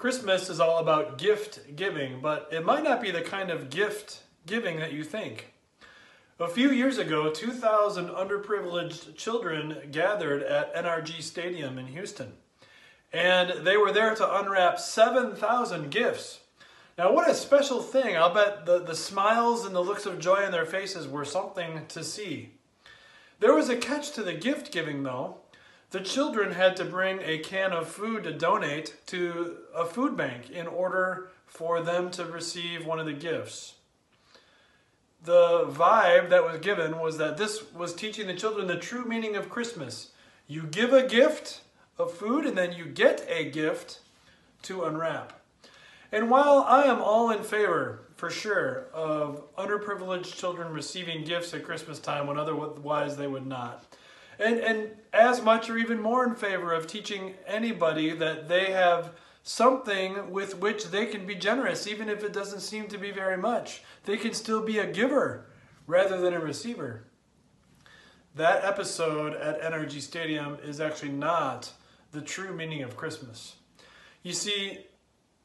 Christmas is all about gift giving, but it might not be the kind of gift giving that you think. A few years ago, 2,000 underprivileged children gathered at NRG Stadium in Houston. And they were there to unwrap 7,000 gifts. Now, what a special thing. I'll bet the, the smiles and the looks of joy on their faces were something to see. There was a catch to the gift giving, though. The children had to bring a can of food to donate to a food bank in order for them to receive one of the gifts. The vibe that was given was that this was teaching the children the true meaning of Christmas. You give a gift of food and then you get a gift to unwrap. And while I am all in favor, for sure, of underprivileged children receiving gifts at Christmas time when otherwise they would not, and, and as much or even more in favor of teaching anybody that they have something with which they can be generous, even if it doesn't seem to be very much. They can still be a giver rather than a receiver. That episode at NRG Stadium is actually not the true meaning of Christmas. You see,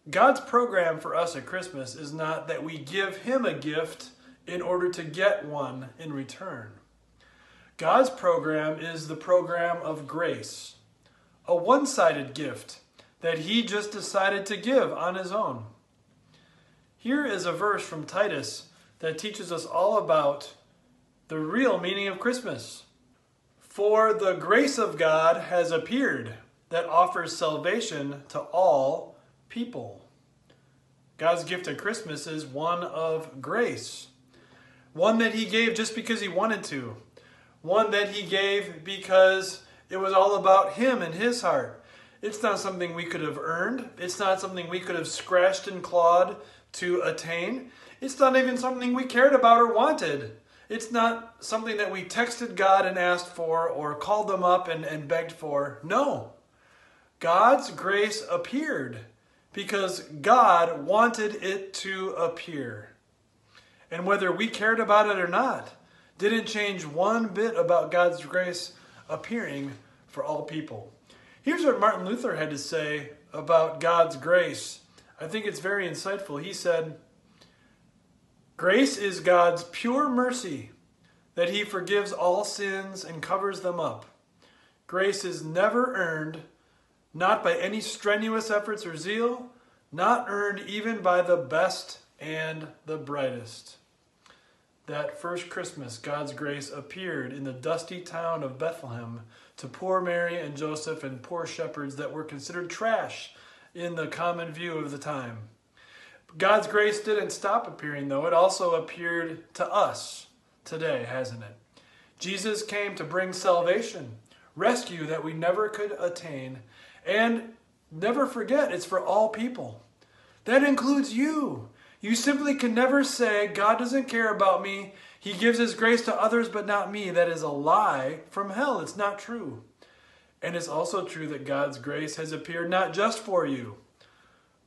God's program for us at Christmas is not that we give Him a gift in order to get one in return. God's program is the program of grace, a one sided gift that He just decided to give on His own. Here is a verse from Titus that teaches us all about the real meaning of Christmas. For the grace of God has appeared that offers salvation to all people. God's gift at Christmas is one of grace, one that He gave just because He wanted to, one that He gave because it was all about Him and His heart. It's not something we could have earned, it's not something we could have scratched and clawed to attain. It's not even something we cared about or wanted. It's not something that we texted God and asked for or called them up and, and begged for. No. God's grace appeared because God wanted it to appear. And whether we cared about it or not, didn't change one bit about God's grace appearing for all people. Here's what Martin Luther had to say about God's grace. I think it's very insightful. He said, Grace is God's pure mercy that he forgives all sins and covers them up. Grace is never earned not by any strenuous efforts or zeal, not earned even by the best and the brightest. That first Christmas, God's grace appeared in the dusty town of Bethlehem to poor Mary and Joseph and poor shepherds that were considered trash in the common view of the time. God's grace didn't stop appearing, though. It also appeared to us today, hasn't it? Jesus came to bring salvation, rescue that we never could attain, and never forget, it's for all people. That includes you. You simply can never say, God doesn't care about me. He gives His grace to others, but not me. That is a lie from hell. It's not true. And it's also true that God's grace has appeared not just for you,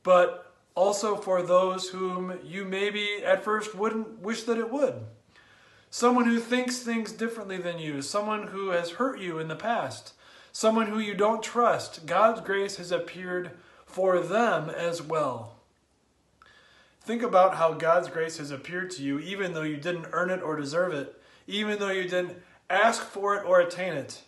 but also for those whom you maybe at first wouldn't wish that it would. Someone who thinks things differently than you, someone who has hurt you in the past, someone who you don't trust, God's grace has appeared for them as well. Think about how God's grace has appeared to you, even though you didn't earn it or deserve it, even though you didn't ask for it or attain it.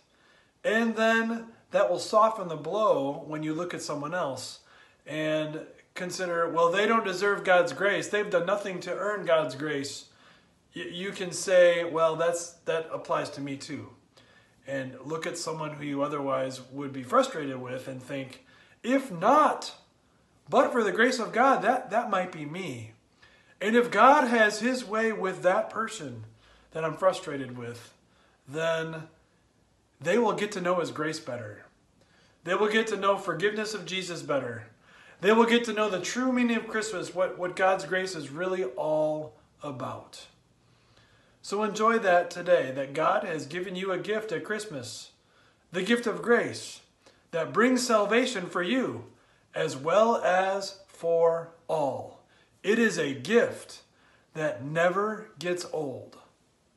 And then that will soften the blow when you look at someone else and consider, well, they don't deserve God's grace. They've done nothing to earn God's grace. You can say, well, that's that applies to me too and look at someone who you otherwise would be frustrated with and think, if not, but for the grace of God, that, that might be me. And if God has his way with that person that I'm frustrated with, then they will get to know his grace better. They will get to know forgiveness of Jesus better. They will get to know the true meaning of Christmas, what, what God's grace is really all about. So enjoy that today, that God has given you a gift at Christmas, the gift of grace that brings salvation for you as well as for all. It is a gift that never gets old.